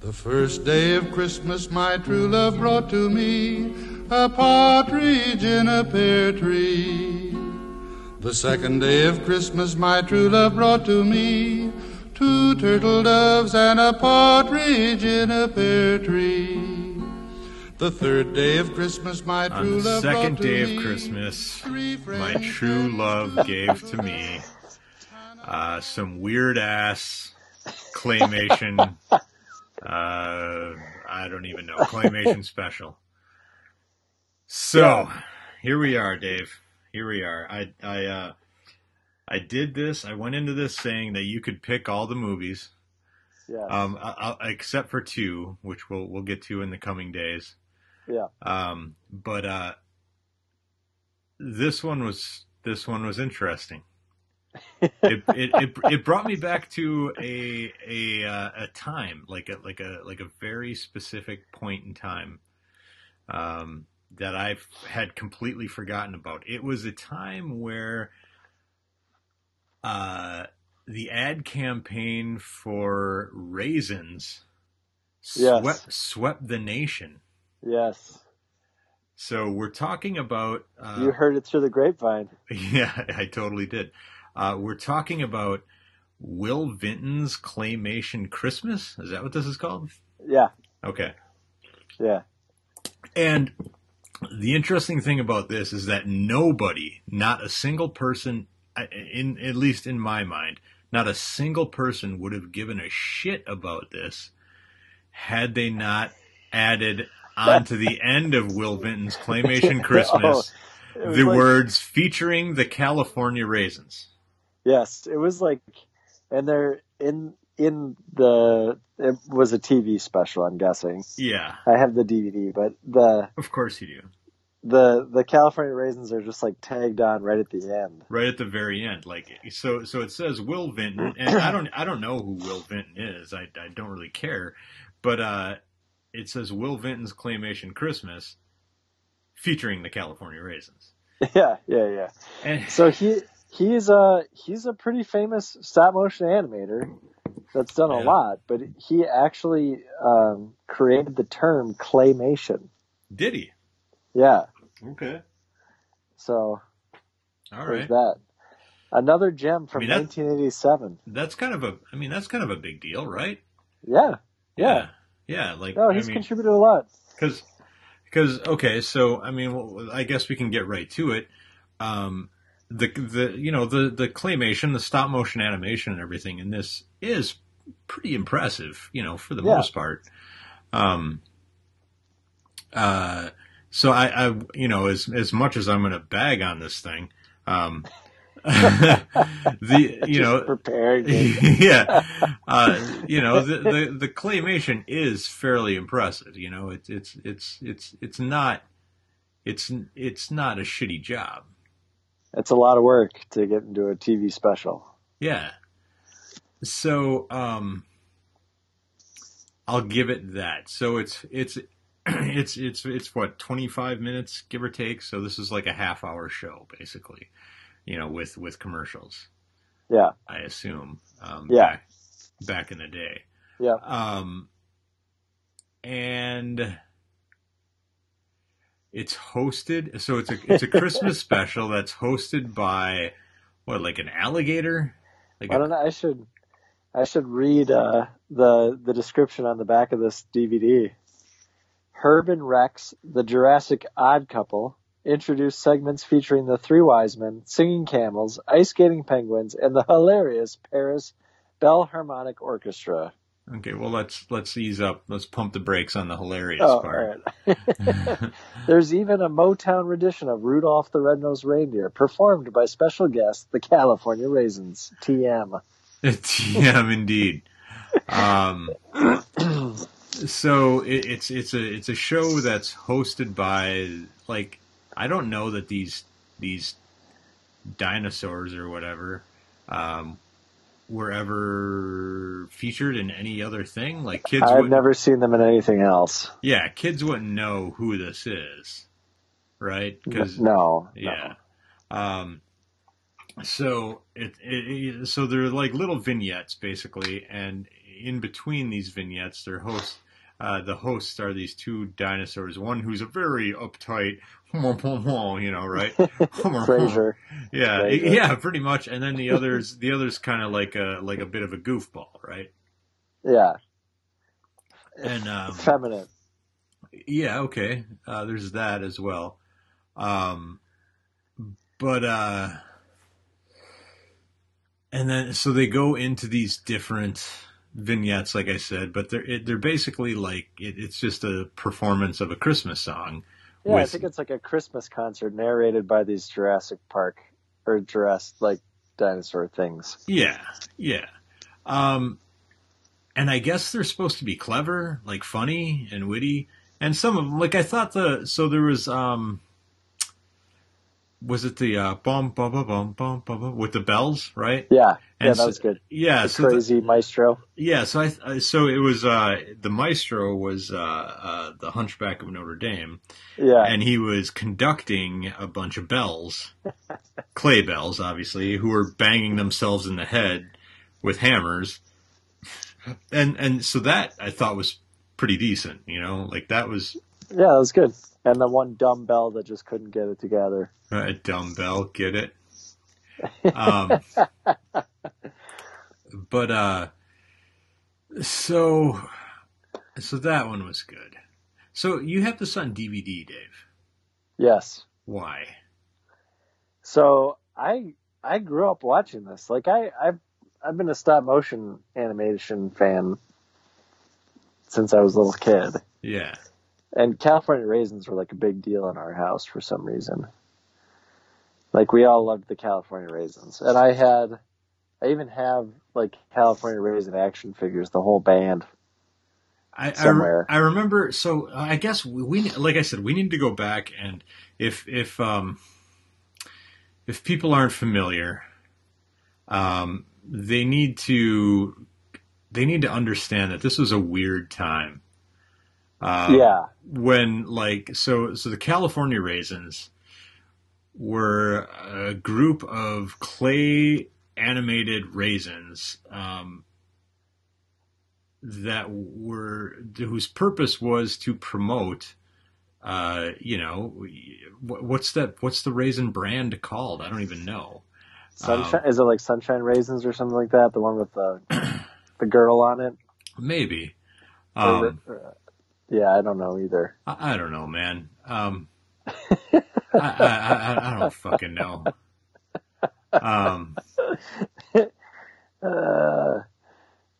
The first day of Christmas my true love brought to me a partridge in a pear tree. The second day of Christmas my true love brought to me two turtle doves and a partridge in a pear tree. The third day of Christmas my On true the love second brought to day of me Christmas, my true love gave to me uh, some weird ass claymation. Uh, I don't even know claymation special. So here we are, Dave. Here we are. I I uh, I did this. I went into this saying that you could pick all the movies, Yeah. um, I, I, except for two, which we'll we'll get to in the coming days. yeah. Um, but uh, this one was this one was interesting. It, it, it it brought me back to a a uh, a time like a like a like a very specific point in time um, that I've had completely forgotten about. It was a time where uh, the ad campaign for raisins Yes. swept swept the nation. Yes. So we're talking about. Uh, you heard it through the grapevine. Yeah, I totally did. Uh, we're talking about Will Vinton's Claymation Christmas. Is that what this is called? Yeah. Okay. Yeah. And the interesting thing about this is that nobody, not a single person, in at least in my mind, not a single person would have given a shit about this had they not added onto the end of Will Vinton's Claymation Christmas It was the like- words featuring the California raisins. Yes, it was like, and they're in in the. It was a TV special, I'm guessing. Yeah, I have the DVD, but the of course you do. the the California raisins are just like tagged on right at the end. Right at the very end, like so. So it says Will Vinton, and I don't, I don't know who Will Vinton is. I, I don't really care, but uh, it says Will Vinton's Claymation Christmas, featuring the California raisins. yeah, yeah, yeah. And So he he's a he's a pretty famous stop motion animator that's done a lot, but he actually um, created the term claymation. did he? Yeah, Okay, so all right. that. Another gem from I mean, that- 1987. That's kind of a. I mean, that's kind of a big deal, right? Yeah, yeah. yeah. Like, No, I he's mean, contributed a lot. because because okay so i mean well, i guess we can get right to it um the the you know the the claymation the stop motion animation and everything in this is pretty impressive you know for the Yeah. most part um uh so i i you know as as much as i'm going to bag on this thing um the you know prepared. yeah, uh, you know the, the the claymation is fairly impressive. You know, it's it's it's it's it's not it's it's not a shitty job. It's a lot of work to get into a TV special. Yeah. So um, I'll give it that. So it's it's it's it's it's what twenty five minutes give or take. So this is like a half hour show basically. You know, with with commercials. Yeah, I assume. Um, Yeah. Back, back in the day. yeah. Um, and it's hosted. So it's a it's a Christmas special that's hosted by what, like an alligator? Like I don't know. I should I should read uh, the the description on the back of this DVD. Herb and Rex, the Jurassic Odd Couple, introduce segments featuring the three wise men, singing camels, ice skating penguins, and the hilarious Paris Bell Harmonic Orchestra. Okay, well let's let's ease up. Let's pump the brakes on the hilarious Oh, part. right. There's even a Motown rendition of Rudolph the Red-Nosed Reindeer, performed by special guest, the California Raisins, TM. TM indeed. Um, so it, it's it's a it's a show that's hosted by like I don't know that these these dinosaurs or whatever um, were ever featured in any other thing. Like kids, I've never seen them in anything else. yeah, kids wouldn't know who this is, right? Because no, yeah. Um, so it, it, it so they're like little vignettes basically, and in between these vignettes, their host, uh, the hosts are these two dinosaurs. One who's a very uptight, you know, right? Frasier. Yeah, Frasier. yeah, pretty much. And then the others, the others, kind of like a like a bit of a goofball, right? Yeah. And um, Feminine. yeah, okay. Uh, there's that as well. Um, but uh, and then so they go into these different vignettes, like I said, but they're it, they're basically like it, it's just a performance of a Christmas song. Yeah, I think it's like a Christmas concert narrated by these Jurassic Park or Jurassic like dinosaur things. Yeah, yeah. Um, and I guess they're supposed to be clever, like funny and witty. And some of them, like I thought the so there was um, was it the uh, bum bum bum bum bum bum bum with the bells, right? Yeah, yeah, And that so- was good. Yeah, The so the- crazy maestro. yeah, so I I- so it was uh the maestro was uh, uh the Hunchback of Notre Dame, Yeah, and he was conducting a bunch of bells, clay bells, obviously, who were banging themselves in the head with hammers, and and so that I thought was pretty decent, you know, like that was yeah, that was good. And the one dumbbell that just couldn't get it together. a dumbbell, get it? Um, but uh, so so that one was good. So you have this on DVD, Dave. Yes. Why? So I I grew up watching this. Like I I've I've been a stop motion animation fan since I was a little kid. Yeah. And California raisins were like a big deal in our house for some reason. Like we all loved the California raisins. And I had I even have like California raisin action figures, the whole band. I, I, re- I remember. So I guess we, we, like I said, we need to go back and if if um if people aren't familiar, um, they need to they need to understand that this was a weird time. Uh, yeah. when like so so the California raisins were a group of clay animated raisins um, that were whose purpose was to promote uh, you know what's that what's the raisin brand called I don't even know Sunshine is it like sunshine raisins or something like that? The one with the the girl on it? maybe Or- um, or- yeah, I don't know either. I, I don't know man um, I, I, I, I don't fucking know um, Uh,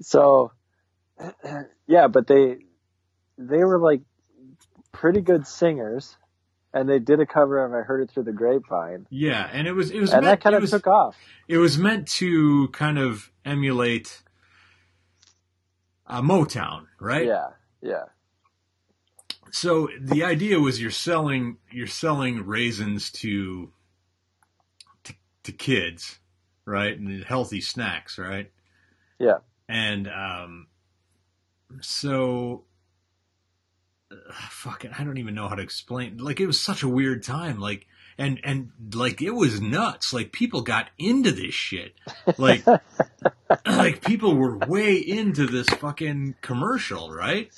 so yeah, but they they were like pretty good singers, and they did a cover of "I Heard It Through the Grapevine," Yeah, and it was it was and meant, that kind of was, took off. it was meant to kind of emulate uh, Motown, right? Yeah, yeah, So the idea was you're selling you're selling raisins to to, to kids, right? And healthy snacks, right? Yeah. And um, so uh, fucking I don't even know how to explain. Like it was such a weird time. Like and and like it was nuts. Like people got into this shit. Like like people were way into this fucking commercial, right?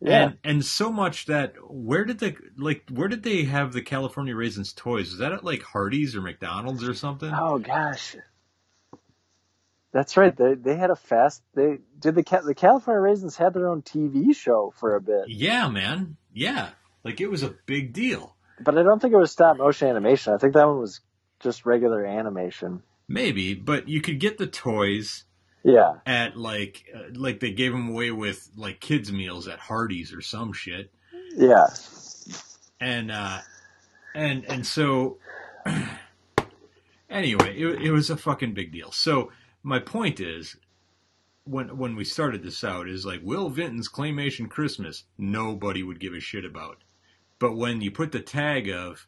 Yeah. And and so much that where did they like where did they have the California raisins toys? Was that at like Hardee's or McDonald's or something? oh gosh, that's right. They they had a fast. They did the the California Raisins had their own TV show for a bit, Yeah, man. Yeah. Like it was a big deal. but I don't think it was stop motion animation. I think that one was just regular animation. Maybe, but you could get the toys Yeah, at like uh, like they gave them away with like kids meals at Hardee's or some shit. yeah, And uh and and so anyway, it, it was a fucking big deal. So my point is when when we started this out is like Will Vinton's claymation Christmas nobody would give a shit about. But when you put the tag of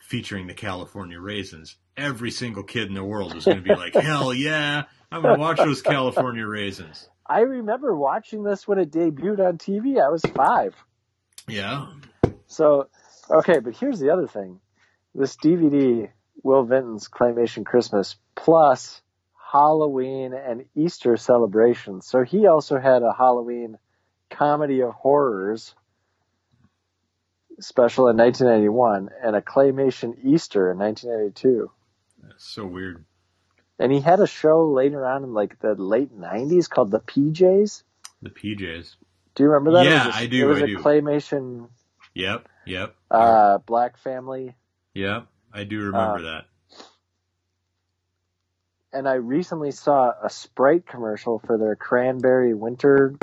featuring the California raisins, every single kid in the world is going to be like, "Hell yeah, I'm to watch those California raisins." I remember watching this when it debuted on TV. I was five. Yeah. So, okay, but here's the other thing. This DVD, Will Vinton's Claymation Christmas, plus Halloween and Easter celebrations. So he also had a Halloween comedy of horrors special in 1991 and a claymation Easter in 1992. That's so weird. And he had a show later on in like the late 90s called the PJs. The PJs. Do you remember that? Yeah, a, I do, It was I a do. claymation Yep. Yep. uh, black family. yep. I do remember uh, that. And I recently saw a Sprite commercial for their cranberry winter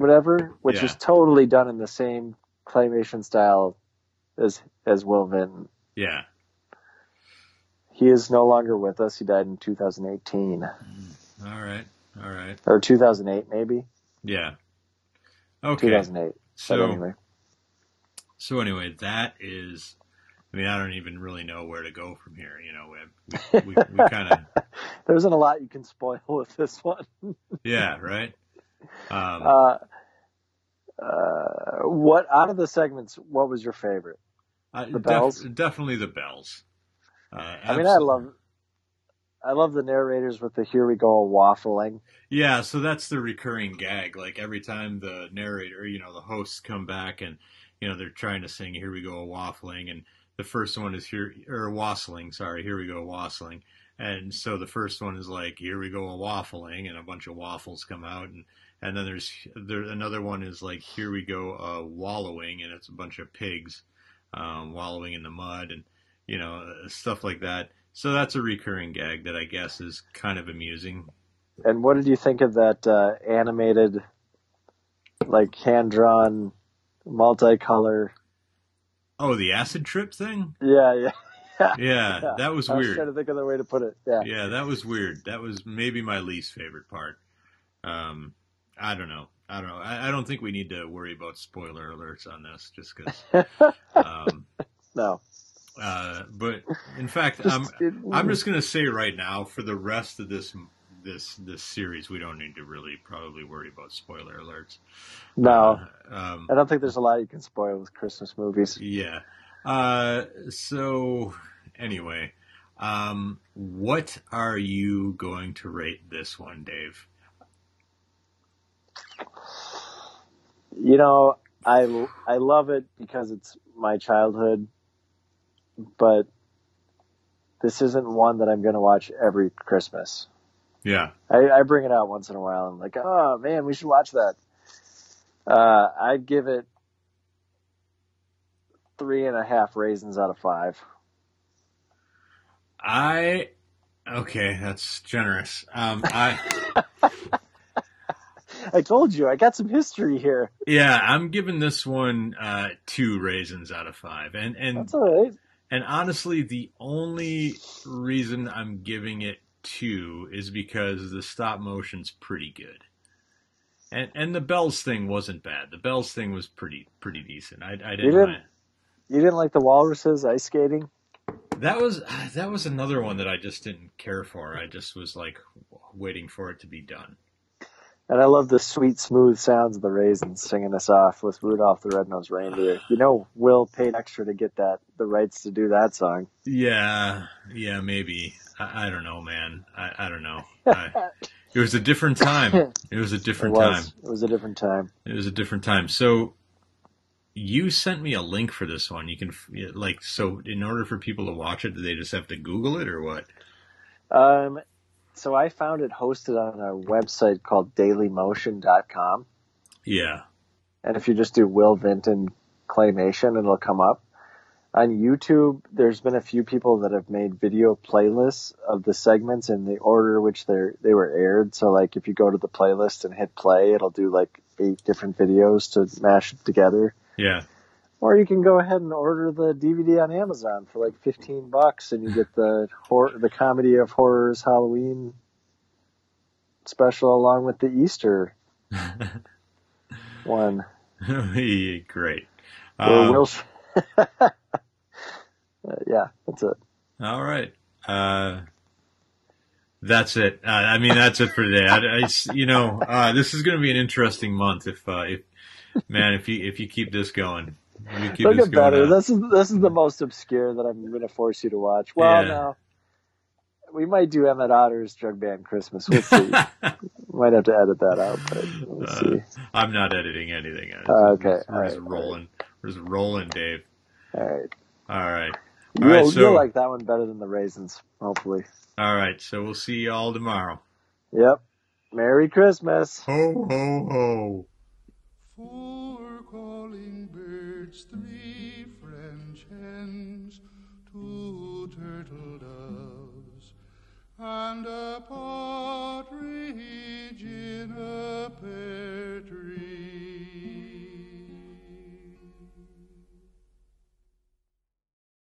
whatever, which Yeah. is totally done in the same claymation style as as Will Vinton. Yeah. He is no longer with us. He died in 2018 All right. All right. or 2008 maybe. Yeah. Okay. 2008. So but anyway, so anyway, that is. I mean, I don't even really know where to go from here. You know, we we, we kind of there isn't a lot you can spoil with this one. yeah, right. Um, Uh, uh, what out of the segments? What was your favorite? I- the def- bells? definitely the bells. Uh, I mean, I love, I love the narrators with the "Here we go" waffling. Yeah, so that's the recurring gag. Like every time the narrator, you know, the hosts come back and you know they're trying to sing "Here we go waffling," and the first one is here or wassailing. Sorry, "Here we go wassailing," and so the first one is like "Here we go a waffling," and a bunch of waffles come out, and and then there's there another one is like "Here we go uh, wallowing," and it's a bunch of pigs um, wallowing in the mud, and you know uh, stuff like that. So that's a recurring gag that I guess is kind of amusing. And what did you think of that uh, animated, like hand drawn, multicolor? Oh, the acid trip thing? Yeah, yeah. Yeah, Yeah. that was weird. I was trying to think of the way to put it. Yeah. Yeah, that was weird. That was maybe my least favorite part. Um, I don't know. I don't know. I, I don't think we need to worry about spoiler alerts on this, just because. Um, no. Uh, but in fact, I'm it- I'm just gonna say right now, for the rest of this this this series, we don't need to really probably worry about spoiler alerts. no. Uh, um, I don't think there's a lot you can spoil with Christmas movies. Yeah. Uh, so anyway, um, what are you going to rate this one, Dave? You know, I I love it because it's my childhood, but this isn't one that I'm going to watch every Christmas. Yeah. I, I bring it out once in a while. I'm like, oh man, we should watch that. Uh, I'd give it three and a half raisins out of five. I okay, that's generous. Um, I I told you, I got some history here. yeah, I'm giving this one uh, two raisins out of five, and and That's all right. And honestly, the only reason I'm giving it two is because the stop motion's pretty good. And and the bells thing wasn't bad. The bells thing was pretty pretty decent. I, I didn't, You didn't- mind. You didn't like the walruses ice skating? That was that was another one that I just didn't care for. I just was like waiting for it to be done. And I love the sweet, smooth sounds of the raisins singing us off with Rudolph the Red-Nosed Reindeer. You know, Will paid extra to get that the rights to do that song. Yeah, yeah, maybe. I, I don't know, man. I, I don't know. I, it was a different time. It was a It different time. was. It was a different time. It was a different time. So you sent me a link for this one. You can like so in order for people to watch it, do they just have to Google it or what? Um, so I found it hosted on a website called dailymotion.com. Yeah. And if you just do Will Vinton claymation, it'll come up. On YouTube, there's been a few people that have made video playlists of the segments in the order which they they were aired. So like if you go to the playlist and hit play, it'll do like eight different videos to mash it together. Yeah. Or you can go ahead and order the DVD on Amazon for like 15 bucks and you get the hor- the comedy of horrors Halloween special along with the Easter one. Great. Um, Will Uh, yeah, that's it. all right. Uh, that's it. Uh, I mean, that's it for today. I, I you know, uh, this is going to be an interesting month if, uh, if, man, if you, if you keep this going, if you keep Look at better. This is this is the most obscure that I'm going to force you to watch. Well, Yeah. no. we might do Emmet Otter's drug band Christmas. We'll see. might have to edit that out, but we'll Uh, see. I'm not editing anything. Uh, okay, We're all just right, rolling. We're just rolling, Dave. All right. All right. You'll, right, so- you'll like that one better than the raisins, hopefully. All right. So we'll see you all tomorrow. Yep. Merry Christmas. Ho, ho, ho. Four calling birds, three French hens, two turtle doves, and a partridge in a pear tree.